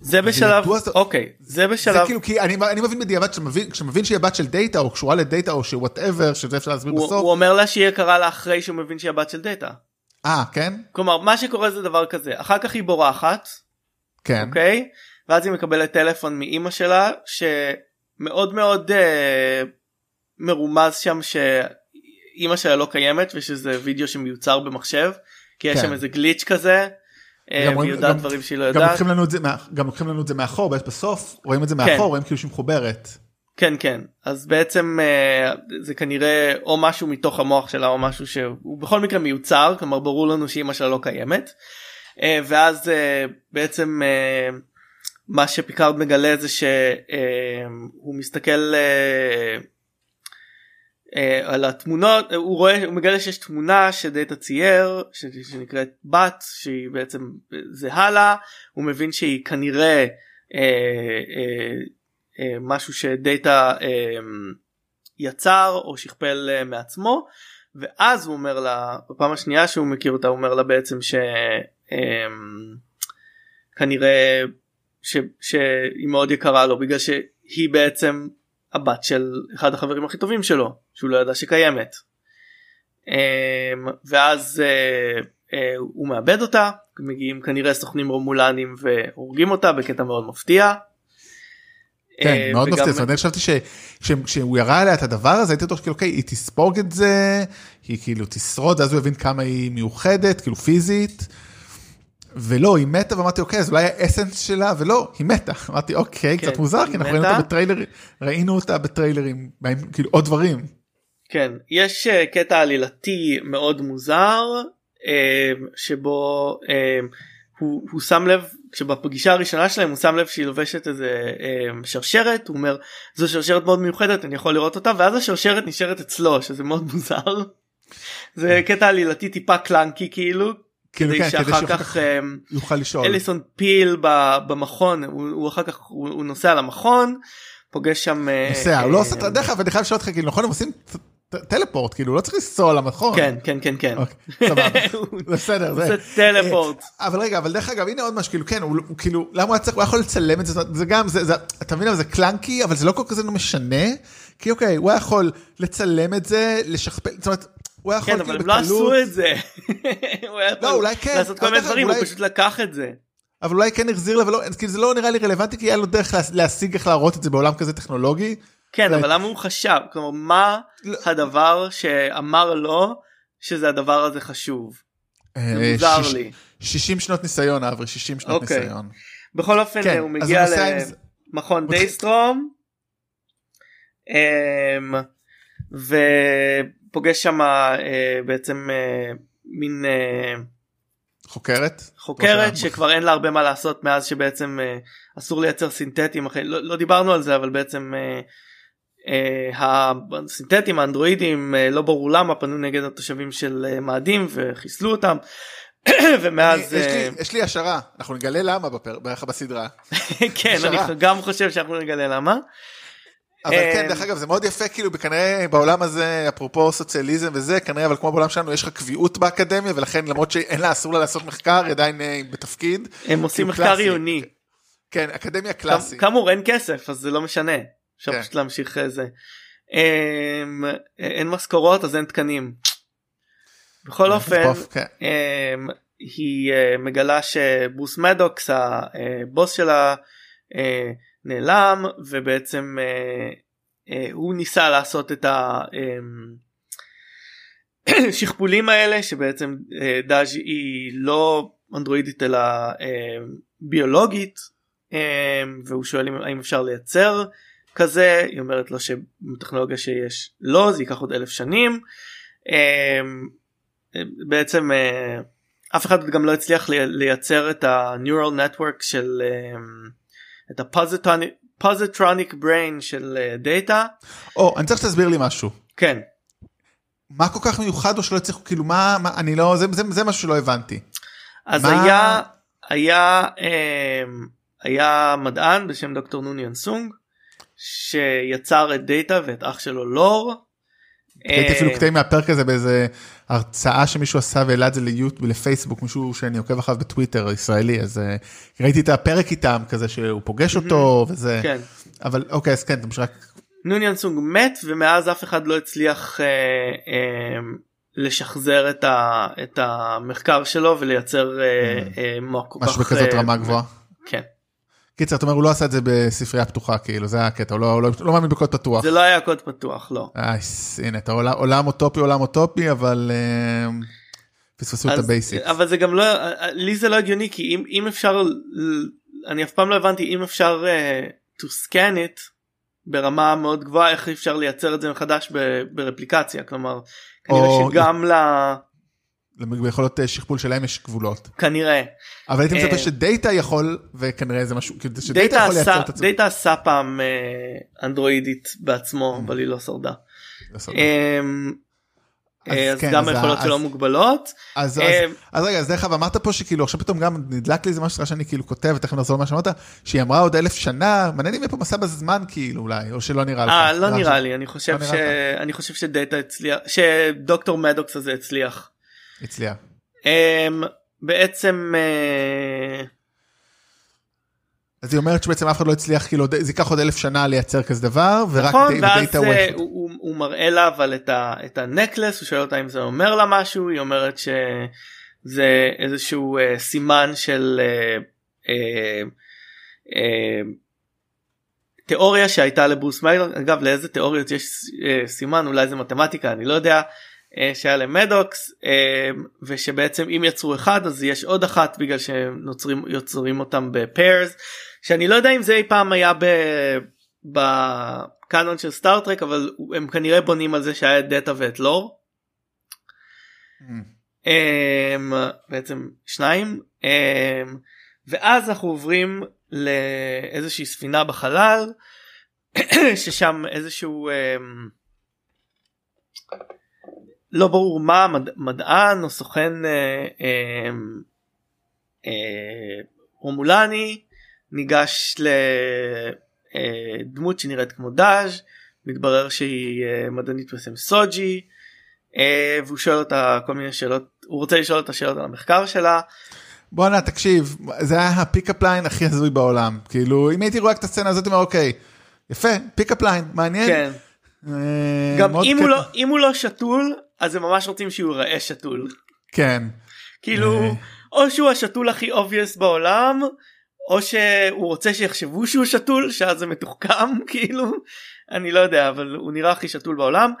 זה בשלב זה- אוקיי זה זה בשלב כאילו כי אני, אני מבין בדיעבד שמבין כשמבין שהיא הבת של דאטה או קשורה לדאטה או ש whatever שזה אפשר להסביר בסוף. הוא אומר לה שהיא יקרה לה אחרי שהוא מבין שהיא הבת של דאטה. אה כן כלומר מה שקורה זה דבר כזה אחר כך היא בורחת כן אוקיי ואז היא מקבלת טלפון מאימא שלה שמאוד מאוד אה, מרומז שם שאימא שלה לא קיימת ושזה וידאו שמיוצר במחשב כי יש כן. שם איזה גליץ' כזה. אה, גם והיא רואים- יודעת גם- דברים שהיא לא גם. לוקחים לנו את זה גם לוקחים לנו את זה מאחור בסוף רואים את זה מאחור כן. רואים כאילו שהיא מחוברת. כן כן אז בעצם אה, זה כנראה או משהו מתוך המוח שלה או משהו שהוא בכל מקרה מיוצר כלומר ברור לנו שאימא שלה לא קיימת. אה, ואז בעצם מה שפיקארד מגלה זה שהוא מסתכל אה, אה, על התמונות הוא רואה הוא מגלה שיש תמונה שדאטה צייר שנקראת בת שהיא בעצם זהה לה הוא מבין שהיא כנראה אה, אה, אה, משהו שדאטה אה, יצר או שכפל אה, מעצמו ואז הוא אומר לה בפעם השנייה שהוא מכיר אותה הוא אומר לה בעצם שכנראה ש, שהיא מאוד יקרה לו בגלל שהיא בעצם הבת של אחד החברים הכי טובים שלו שהוא לא ידע שקיימת. אמ, ואז אה, אה, הוא מאבד אותה מגיעים כנראה סוכנים רומולנים והורגים אותה בקטע מאוד מפתיע. כן, אה, מאוד מפתיע, זאת אומרת, אני חשבתי שכשהוא ירה עליה את הדבר הזה, הייתי בטוח שכאילו, אוקיי, היא תספוג את זה, היא כאילו תשרוד, אז הוא יבין כמה היא מיוחדת, כאילו פיזית. ולא, היא מתה, ואמרתי, אוקיי, אז אולי האסנס שלה, ולא, היא מתה. אמרתי, אוקיי, כן, קצת מוזר, כי אנחנו ראינו. אותה בטריילרים, ראינו אותה בטריילרים, כאילו עוד דברים. כן יש אה, קטע עלילתי מאוד מוזר אה, שבו אה, הוא, הוא שם לב כשבפגישה הראשונה שלהם הוא שם לב שהיא לובשת איזה שרשרת הוא אומר זו שרשרת מאוד מיוחדת אני יכול לראות אותה ואז השרשרת נשארת אצלו שזה מאוד מוזר. זה קטע עלילתי טיפה קלנקי כאילו, כדי כן, כדי שאחר שאחר כך אה, יוכל לשאול. אליסון פיל ב- במכון הוא, הוא אחר כך הוא, הוא נוסע למכון פוגש שם אה, נוסע, הוא לא אה, עושה את הדרך, אבל אני חייב לשאול אותך, כאילו, נכון, הם עושים טלפורט, כאילו, לא צריך לנסוע למכון. כן כן כן כן. אוקיי, סבבה, בסדר, זה. טלפורט. אה, אבל רגע, אבל דרך אגב, הנה עוד משהו, כאילו, כן, הוא כאילו, למה הוא צריך, הוא יכול לצלם את זה, זה גם, זה, זה, אתה מבין, זה קלנקי, אבל זה לא כל כך לא משנה, כי אוקיי, הוא יכול לצלם את זה, לשכפל, זאת אומרת, הוא היה יכול כן כאילו אבל הם לא עשו את זה. הוא היה יכול אולי כן, לעשות כל מיני דברים הוא פשוט לקח את זה. אבל אולי כן החזיר לה, ולא, כאילו זה לא נראה לי רלוונטי, כי היה לו דרך לה- להשיג איך להראות את זה בעולם כזה טכנולוגי. כן אבל למה הוא חשב כלומר מה לא. הדבר שאמר לו שזה הדבר הזה חשוב. זה אה, מוזר שיש- לי. 60 שנות ניסיון, אברי, 60 שנות אוקיי. ניסיון. בכל אופן כן, הוא מגיע זה- למכון דייסטרום אמ, ופוגש שם אה, בעצם אה, מין אה, חוקרת? חוקרת לא שכבר אין לה הרבה מה לעשות מאז שבעצם אה, אסור לייצר סינתטים אחרי לא, לא דיברנו על זה אבל בעצם אה, אה, הסינתטים האנדרואידים אה, לא ברור למה פנו נגד התושבים של אה, מאדים וחיסלו אותם ומאז אני- יש אה, לי- יש לי השערה, אנחנו נגלה למה בפר- בסדרה. כן. אני גם חושב שאנחנו נגלה למה אבל אה, כן, דרך אגב, זה מאוד יפה, כאילו, כנראה בעולם הזה, אפרופו סוציאליזם וזה, כנראה, אבל כמו בעולם שלנו, יש לך קביעות באקדמיה, ולכן למרות שאין לה, אסור לה לעשות מחקר, היא עדיין אה, בתפקיד. הם עושים כאילו מחקר. עיוני כן, אקדמיה קלאסי. כאמור אין כסף אז זה לא משנה אפשר כן. פשוט להמשיך אה, זה. אמ, אין משכורות אז אין תקנים. בכל אופן כן. אמ, היא מגלה שברוס מדוקס הבוס שלה נעלם ובעצם אה, אה, הוא ניסה לעשות את השכפולים האלה שבעצם אה, דאז' היא לא אנדרואידית אלא אה, ביולוגית אה, והוא שואל אם- האם אפשר לייצר כזה היא אומרת לו שבטכנולוגיה שיש לא זה ייקח עוד אלף שנים. אה, בעצם אה, אף אחד גם לא הצליח לי- לייצר את ה-neural network של אה, את ה-positronic brain של אה, דאטה או, אני צריך שתסביר לי משהו. כן מה כל כך מיוחד או שלא הצליחו, כאילו, מה, מה, אני לא, זה, זה, זה משהו שלא הבנתי. אז מה- היה היה אה, היה מדען בשם דוקטור נוניאן סונג שיצר את דאטה ואת אח שלו לור. ראיתי אפילו אה, קטעים מהפרק הזה באיזה הרצאה שמישהו עשה והעלה את זה ליוט ולפייסבוק מישהו שאני עוקב אחריו בטוויטר ישראלי אז אה, ראיתי את הפרק איתם כזה שהוא פוגש אותו וזה כן. אבל אוקיי אז כן תמשיך רק נוניאן סונג מת ומאז אף אחד לא הצליח אה, אה, לשחזר את, ה, את המחקר שלו ולייצר אה, אה, מוח כל כך משהו בכזאת אה, רמה גבוהה. כן. קיצר אתה אומר הוא לא עשה את זה בספרייה פתוחה כאילו זה הקטע הוא לא, לא, לא מאמין בקוד פתוח. זה לא היה קוד פתוח לא. אייס, הנה אתה עולם, עולם אוטופי עולם אוטופי אבל אה, פספסו את ה basic. אבל זה גם לא לי זה לא הגיוני כי אם, אם אפשר אני אף פעם לא הבנתי אם אפשר uh, to scan it ברמה מאוד גבוהה איך אפשר לייצר את זה מחדש ב, ברפליקציה כלומר כנראה או- שגם ל... ביכולות אה, שכפול שלהם יש גבולות. כנראה. אבל הייתי מצפה אה, שדאטה יכול, וכנראה זה משהו, כאילו, שדאטה דאטה יכול לייצר את עצמו. דאטה עשה פעם אה, אנדרואידית בעצמו אבל היא לא שרדה. לעשות. אמ, אז כן, גם היכולות שלו מוגבלות. אז, רגע, אז דרך אגב אמרת פה שכאילו עכשיו פתאום גם נדלק לי איזה משהו שאני כאילו כותב ותכף נחזור למה שאמרת שהיא אמרה עוד אלף שנה מעניין אם יהיה פה מסע בזמן כאילו אולי או שלא נראה לך. אה לא זה נראה לי לא ש... אני חושב שדאטה הצליח שדוקטור מדוקס הזה הצליח. הצליח. אמ, בעצם אה, אז היא אומרת שבעצם אף אחד לא הצליח כאילו זה ייקח עוד אלף שנה לייצר כזה דבר ורק נכון די- ואז הוא אה. הוא הוא- הוא מראה לה אבל את ה- את הנקלס הוא שואל אותה אם זה אומר לה משהו היא אומרת שזה איזשהו אה, סימן של אה, אה, אה, תיאוריה שהייתה לברוס מיילר אגב לאיזה תיאוריות יש סימן אולי זה מתמטיקה אני לא יודע שהיה למדוקס אה, ושבעצם אם יצרו אחד אז יש עוד אחת בגלל שנוצרים יוצרים אותם בפיירס שאני לא יודע אם זה אי פעם היה ב... בקאנון של סטארטרק אבל הם כנראה בונים על זה שהיה את דאטה ואת לור. Mm. אמ, בעצם שניים אמ, ואז אנחנו עוברים לאיזושהי ספינה בחלל ששם איזשהו אמ, לא ברור מה מד, מדען או סוכן אה, אמ, אה, רומולני ניגש לדמות שנראית כמו דאז' מתברר שהיא אה, מדענית בשם סוג'י אה, והוא שואל אותה כל מיני שאלות הוא רוצה לשאול אותה שאלות על המחקר שלה בואנה תקשיב זה היה ה pickup line הכי הזוי בעולם כאילו אם הייתי רואה את הסצנה הזאת אומר אוקיי יפה pickup line מעניין. כן אה, גם אם הוא. לא אם הוא לא שתול אז הם ממש רוצים שהוא ייראה שתול כן. כאילו אה. או שהוא השתול הכי obvious בעולם או שהוא רוצה שיחשבו שהוא שתול שאז זה מתוחכם כאילו אני לא יודע אבל הוא נראה הכי שתול בעולם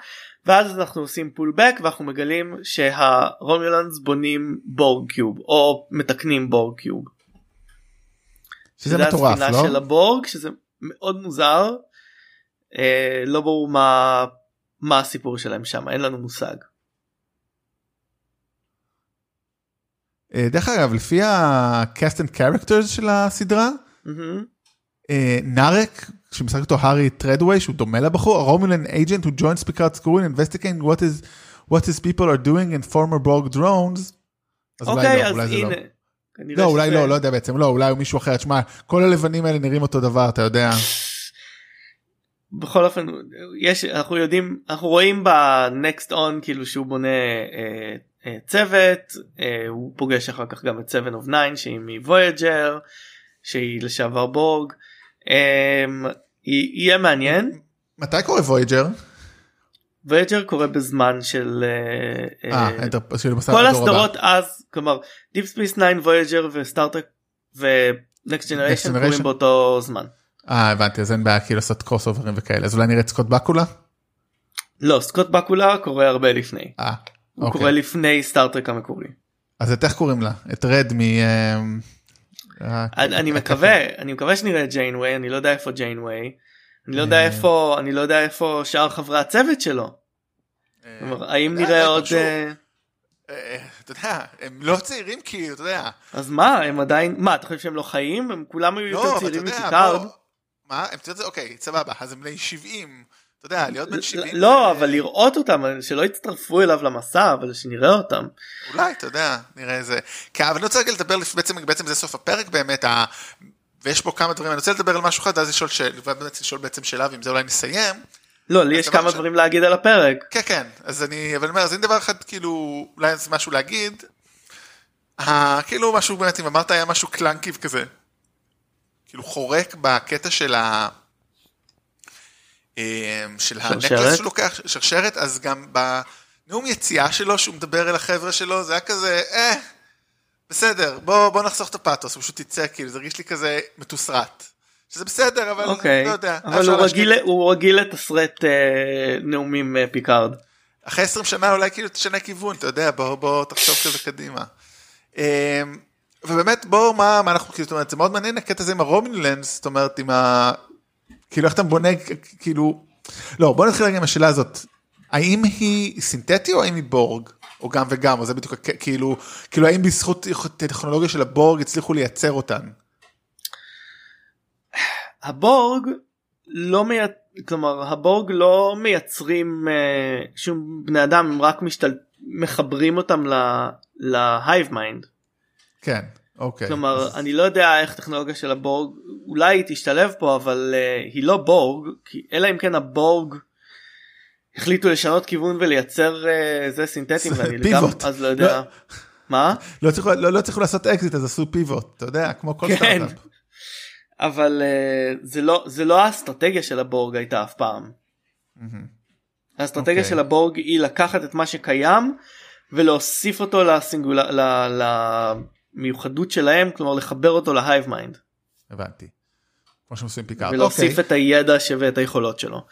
ואז אנחנו עושים פול בק ואנחנו מגלים שהרומיולנס בונים בורג קיוב או מתקנים בורג קיוב. שזה מטורף הספינה לא? של הבורג שזה מאוד מוזר אה, לא ברור מה מה הסיפור שלהם שם אין לנו מושג. אה, דרך אגב לפי ה-cast and characters של הסדרה. אה, נארק שמשחק אותו הארי טרדווי שהוא דומה לבחור הרומולן agent who joins Picard's crew in investigating what is what his people are doing in former Borg drones. אז אולי אוקיי לא, אולי זה לא. לא אולי לא לא יודע בעצם לא אולי הוא מישהו אחר תשמע כל הלבנים האלה נראים אותו דבר אתה יודע בכל אופן יש אנחנו יודעים אנחנו רואים ב next on כאילו שהוא בונה אה, אה, צוות אה, הוא פוגש אחר כך גם את 7 of 9 שהיא מוויאג'ר שהיא לשעבר בורג אה, יהיה מעניין מתי קורה וויאג'ר? וויאג'ר קורה בזמן של אה, אה, אה, אנטר- של כל הדור הבא. הסדרות אז כלומר דיפ ספייס 9 וויאג'ר וסטארטרק ו Next Generation Generation. קורים באותו זמן. אה הבנתי אז אין בעיה כאילו לעשות קרוס אוברים וכאלה אז אולי נראה את סקוט בקולה? לא סקוט בקולה קורה הרבה לפני. אה, הוא אוקיי. קורה לפני סטארטרק המקורי. אז את איך קוראים לה? את רד מ... אה, אה, אני מקווה אני מקווה שנראה את ג'יינווי אני לא יודע איפה ג'יינווי. אני לא יודע אה. איפה אני לא יודע איפה שאר חברי הצוות שלו. האם אה, נראה אה, עוד אתה יודע הם לא צעירים כאילו אתה יודע. אז מה הם עדיין מה אתה חושב שהם לא חיים הם כולם היו לא, יותר צעירים. בוא- מה? הם יודעת, אוקיי, סבבה, אז הם בני 70. אתה יודע, להיות בן 70. לא זה- אבל לראות אותם שלא יצטרפו אליו למסע אבל שנראה אותם. אולי, אתה יודע, נראה איזה... כן, אבל אני רוצה רגע לדבר, בעצם, בעצם זה סוף הפרק באמת, ה... ויש פה כמה דברים, אני רוצה לדבר על משהו אחד, ואז לשאול, שאל... לשאול בעצם שאלה, ועם זה אולי נסיים. לא לי יש כמה ש- דברים להגיד על הפרק. כן, כן, אז אני, אבל אני אומר, אז אין דבר אחד, כאילו, אולי זה משהו להגיד. ה... כאילו משהו באמת, אם אמרת היה משהו clunky כזה. כאילו חורק בקטע של ה... אה, של? ה necklace שהוא לוקח, שרשרת, אז גם בנאום יציאה שלו, שהוא מדבר אל החבר'ה שלו, זה היה כזה, אה, בסדר, בוא, בוא נחסוך את הפאתוס, הוא פשוט יצא, כאילו, זה הרגיש לי כזה מתוסרט. שזה בסדר, אבל אוקיי לא יודע. אבל הוא רגיל הוא רגיל לתסרט אה, נאומים אה, פיקארד. אחרי 20 שנה אולי כאילו תשנה כיוון, אתה יודע, בוא, בוא תחשוב כזה קדימה. אמ, ובאמת בוא, מה, מה אנחנו, כאילו, זאת אומרת, זה מאוד מעניין הקטע הזה עם הרומינלנס, זאת אומרת, עם ה... כאילו, איך אתה בונה, כאילו... לא, בוא נתחיל רגע עם השאלה הזאת. האם היא סינתטי או האם היא בורג? או גם וגם, או זה בדיוק, כאילו, כאילו האם בזכות טכנולוגיה של הבורג הצליחו לייצר אותן? הבורג לא מייצר, כלומר הבורג לא מייצרים אה, שום בני אדם, הם רק משתל... מחברים אותם ל hive mind. כן, אוקיי. כלומר, אז... אני לא יודע איך טכנולוגיה של הבורג, אולי היא תשתלב פה, אבל uh, היא לא בורג, כי, אלא אם כן הבורג החליטו לשנות כיוון ולייצר uh, זה סינתטים, ואני לגמרי, אז לא יודע. לא... מה? לא הצליחו, לא, לא לעשות אקזיט אז עשו pivot, אתה יודע, כמו כל כן. סטארט-אפ. אבל אה, זה לא זה לא האסטרטגיה של הבורג הייתה אף פעם. אהמ. האסטרטגיה אוקיי. אוקיי. של הבורג היא לקחת את מה שקיים ולהוסיף אותו לסינגול... למיוחדות שלהם כלומר לחבר אותו ל hive mind. הבנתי. כמו שעושים פיקארד. ולהוסיף אוקיי. אוקיי. את הידע ואת היכולות שלו.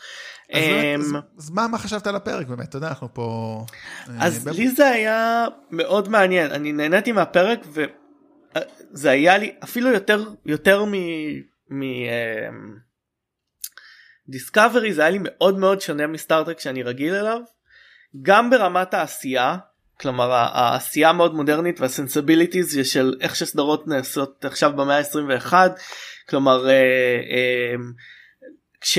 אז, אז, אז מה, מה חשבת על הפרק באמת אתה יודע אנחנו פה. אה, אז לי זה היה מאוד מעניין אני נהניתי מהפרק וזה היה לי אפילו יותר יותר מ... מ Discovery זה היה לי מאוד מאוד שונה מ Star Trek שאני רגיל אליו גם ברמת העשייה כלומר העשייה מאוד מודרנית וה sensibilities של איך שסדרות נעשות עכשיו במאה ה-21. כלומר אה, אה, כש,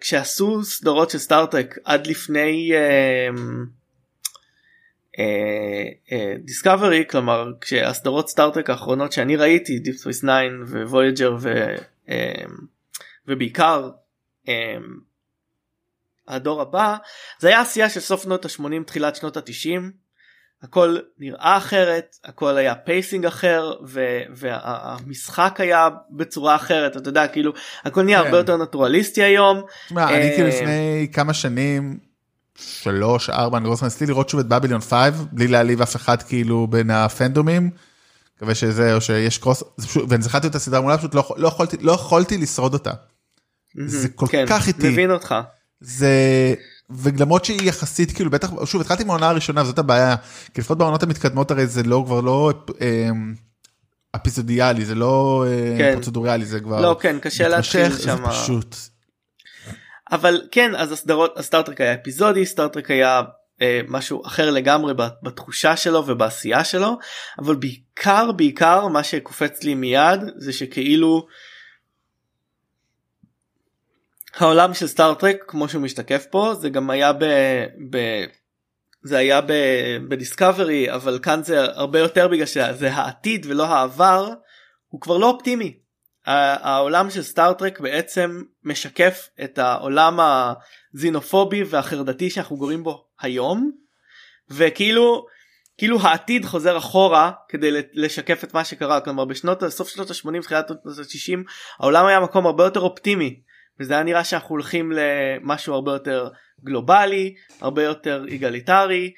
כשעשו סדרות של Star Trek עד לפני Discovery אה, כלומר כשהסדרות Star Trek האחרונות שאני ראיתי Deep Space 9 Voyager ובעיקר הדור הבא זה היה עשייה של סוף שנות ה-80 תחילת שנות ה-90 הכל נראה אחרת הכל היה pacing אחר ו- והמשחק היה בצורה אחרת אתה יודע כאילו הכל נהיה כן. הרבה יותר נטורליסטי היום. תשמע, אני כאילו אמ, לפני כמה שנים שלוש ארבע אני רוצה לראות שוב את Babylon 5 בלי להעליב אף אחד כאילו בין הפנדומים. מקווה שזה או שיש קרוס ואני זכרתי את הסדרה מולה פשוט לא, לא יכולתי לא יכולתי לשרוד אותה. זה כל כן, כך איטי. מבין אותך. זה ולמרות שהיא יחסית כאילו בטח שוב התחלתי עם העונה הראשונה זאת הבעיה כי לפחות בעונות המתקדמות הרי זה לא כבר לא אה, אפיזודיאלי זה לא אה, כן. פרוצדוריאלי זה כבר לא כן קשה להתחיל שם פשוט. אבל כן אז הסדרות הסטארטרק היה אפיזודי סטארטרק היה אה, משהו אחר לגמרי בתחושה שלו ובעשייה שלו אבל בעיקר בעיקר מה שקופץ לי מיד זה שכאילו. העולם של סטארטרק כמו שהוא משתקף פה זה גם היה ב... ב... זה היה ב... בדיסקאברי אבל כאן זה הרבה יותר בגלל שזה העתיד ולא העבר הוא כבר לא אופטימי. העולם של סטארטרק בעצם משקף את העולם הזינופובי והחרדתי שאנחנו גורים בו היום וכאילו כאילו העתיד חוזר אחורה כדי לשקף את מה שקרה כלומר בשנות סוף שנות ה-80 תחילת שנות ה-60 העולם היה מקום הרבה יותר אופטימי וזה היה נראה שאנחנו הולכים למשהו הרבה יותר גלובלי הרבה יותר איגליטרי.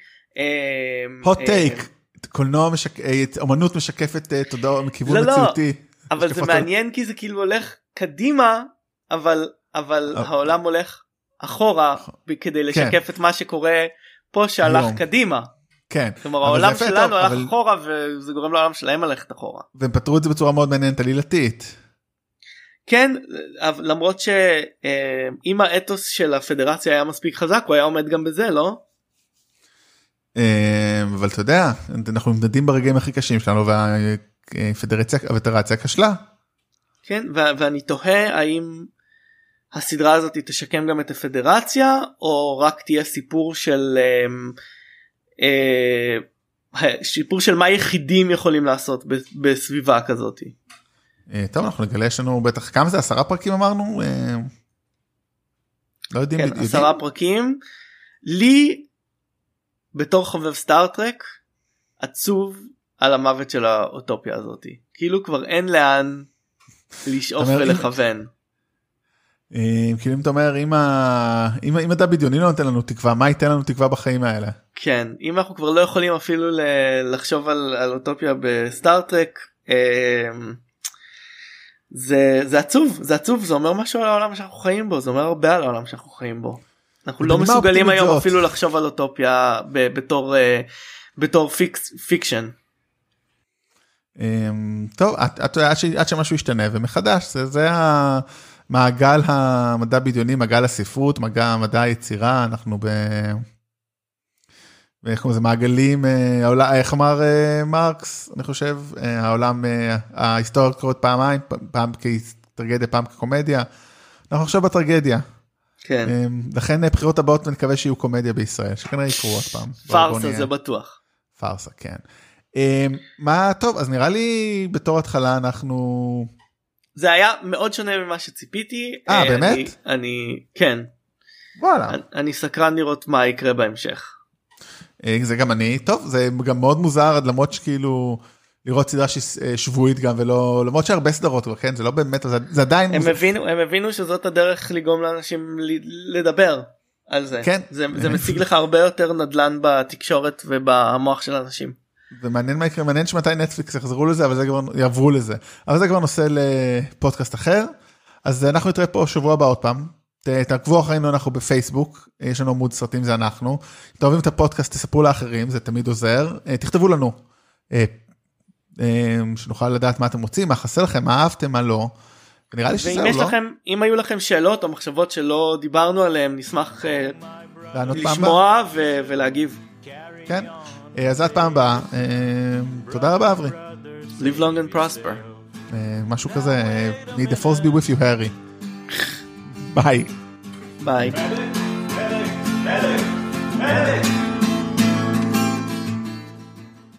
hot take קולנוע משק... אה, אמנות משקפת אה, תודעה מכיוון לא, לא, מציאותי. אבל זה מעניין כי זה כאילו הולך קדימה אבל אבל אה. העולם הולך אחורה כדי כן. לשקף את מה שקורה פה שהלך קדימה. כן. כלומר העולם שלנו הלך אחורה וזה גורם לעולם שלהם ללכת אחורה. והם פתרו את זה בצורה מאוד מעניינת עלילתית. כן למרות שאם האתוס של הפדרציה היה מספיק חזק הוא היה עומד גם בזה לא? אה, אבל אתה יודע אנחנו נמדדים ברגעים הכי קשים שלנו והפדרציה כשלה. כן ואני תוהה האם הסדרה הזאת תשקם גם את הפדרציה או רק תהיה סיפור של אה, אה, סיפור של מה יחידים יכולים לעשות בסביבה כזאתי. אה, טוב אנחנו נגלה יש לנו בטח כמה זה עשרה פרקים אמרנו אה, לא יודעים כן, עשרה פרקים לי בתור חובב סטארטרק עצוב על המוות של האוטופיה הזאתי כאילו כבר אין לאן לשאוף ולכוון. אה, כאילו אם אתה אומר אם אם אתה בדיוני לא נותן לנו תקווה מה ייתן לנו תקווה בחיים האלה. כן אם אנחנו כבר לא יכולים אפילו לחשוב על, על אוטופיה בסטארטרק. זה זה עצוב זה עצוב זה אומר משהו על העולם שאנחנו חיים בו זה אומר הרבה על העולם שאנחנו חיים בו. אנחנו לא מסוגלים היום זאת? אפילו לחשוב על אוטופיה ב- בתור אה, בתור fix fiction. אממ, טוב עד, עד, עד, עד שמשהו ישתנה ומחדש זה, זה המעגל המדע בדיוני מעגל הספרות מגע מדע היצירה אנחנו ב... ואיך קוראים לזה מעגלים, אה, איך אמר אה, מרקס, אני חושב, אה, העולם, ההיסטוריה קורית פעמיים, פעם כטרגדיה, פעם כקומדיה. אנחנו עכשיו בטרגדיה. כן. לכן בחירות הבאות אני מקווה שיהיו קומדיה בישראל, שכנראה יקרו עוד פעם. פארסה. זה בטוח. פארסה, כן. מה טוב, אז נראה לי בתור התחלה אנחנו... זה היה מאוד שונה ממה שציפיתי. אה, באמת? אני כן וואלה. אני סקרן לראות מה יקרה בהמשך. אה, זה גם אני, טוב, זה גם מאוד מוזר, למרות שכאילו, לראות סדרה אה, שבועית גם, ולא, למרות שהרבה סדרות, כן, זה לא באמת, זה, זה עדיין הם מוזר. הבינו הם הבינו שזאת הדרך לגרום לאנשים לדבר על זה. כן. זה, זה משיג לך הרבה יותר נדל"ן בתקשורת ובמוח של אנשים. ומעניין מה יקרה, מעניין שמתי נטפליקס יחזרו לזה, אבל זה כבר, יעברו לזה. אבל זה כבר נושא לפודקאסט אחר. אז אנחנו נתראה פה שבוע הבא עוד פעם. תעקבו אחרינו, אנחנו בפייסבוק, יש לנו עמוד סרטים זה אנחנו. אם אתם אוהבים את הפודקאסט, תספרו לאחרים, זה תמיד עוזר. אה, תכתבו לנו, אה, אה, שנוכל לדעת מה אתם רוצים, מה חסר לכם, מה אהבתם, מה לא. נראה לי שזהו, לא? לכם אם היו לכם שאלות או מחשבות שלא דיברנו עליהם נשמח הבאה. לשמוע ו- ולהגיב. כן. אז עד פעם הבאה. אה, תודה רבה אברי. live long and prosper. משהו כזה, may the force be with you Harry. Bye. Bye. Medic, medic, medic,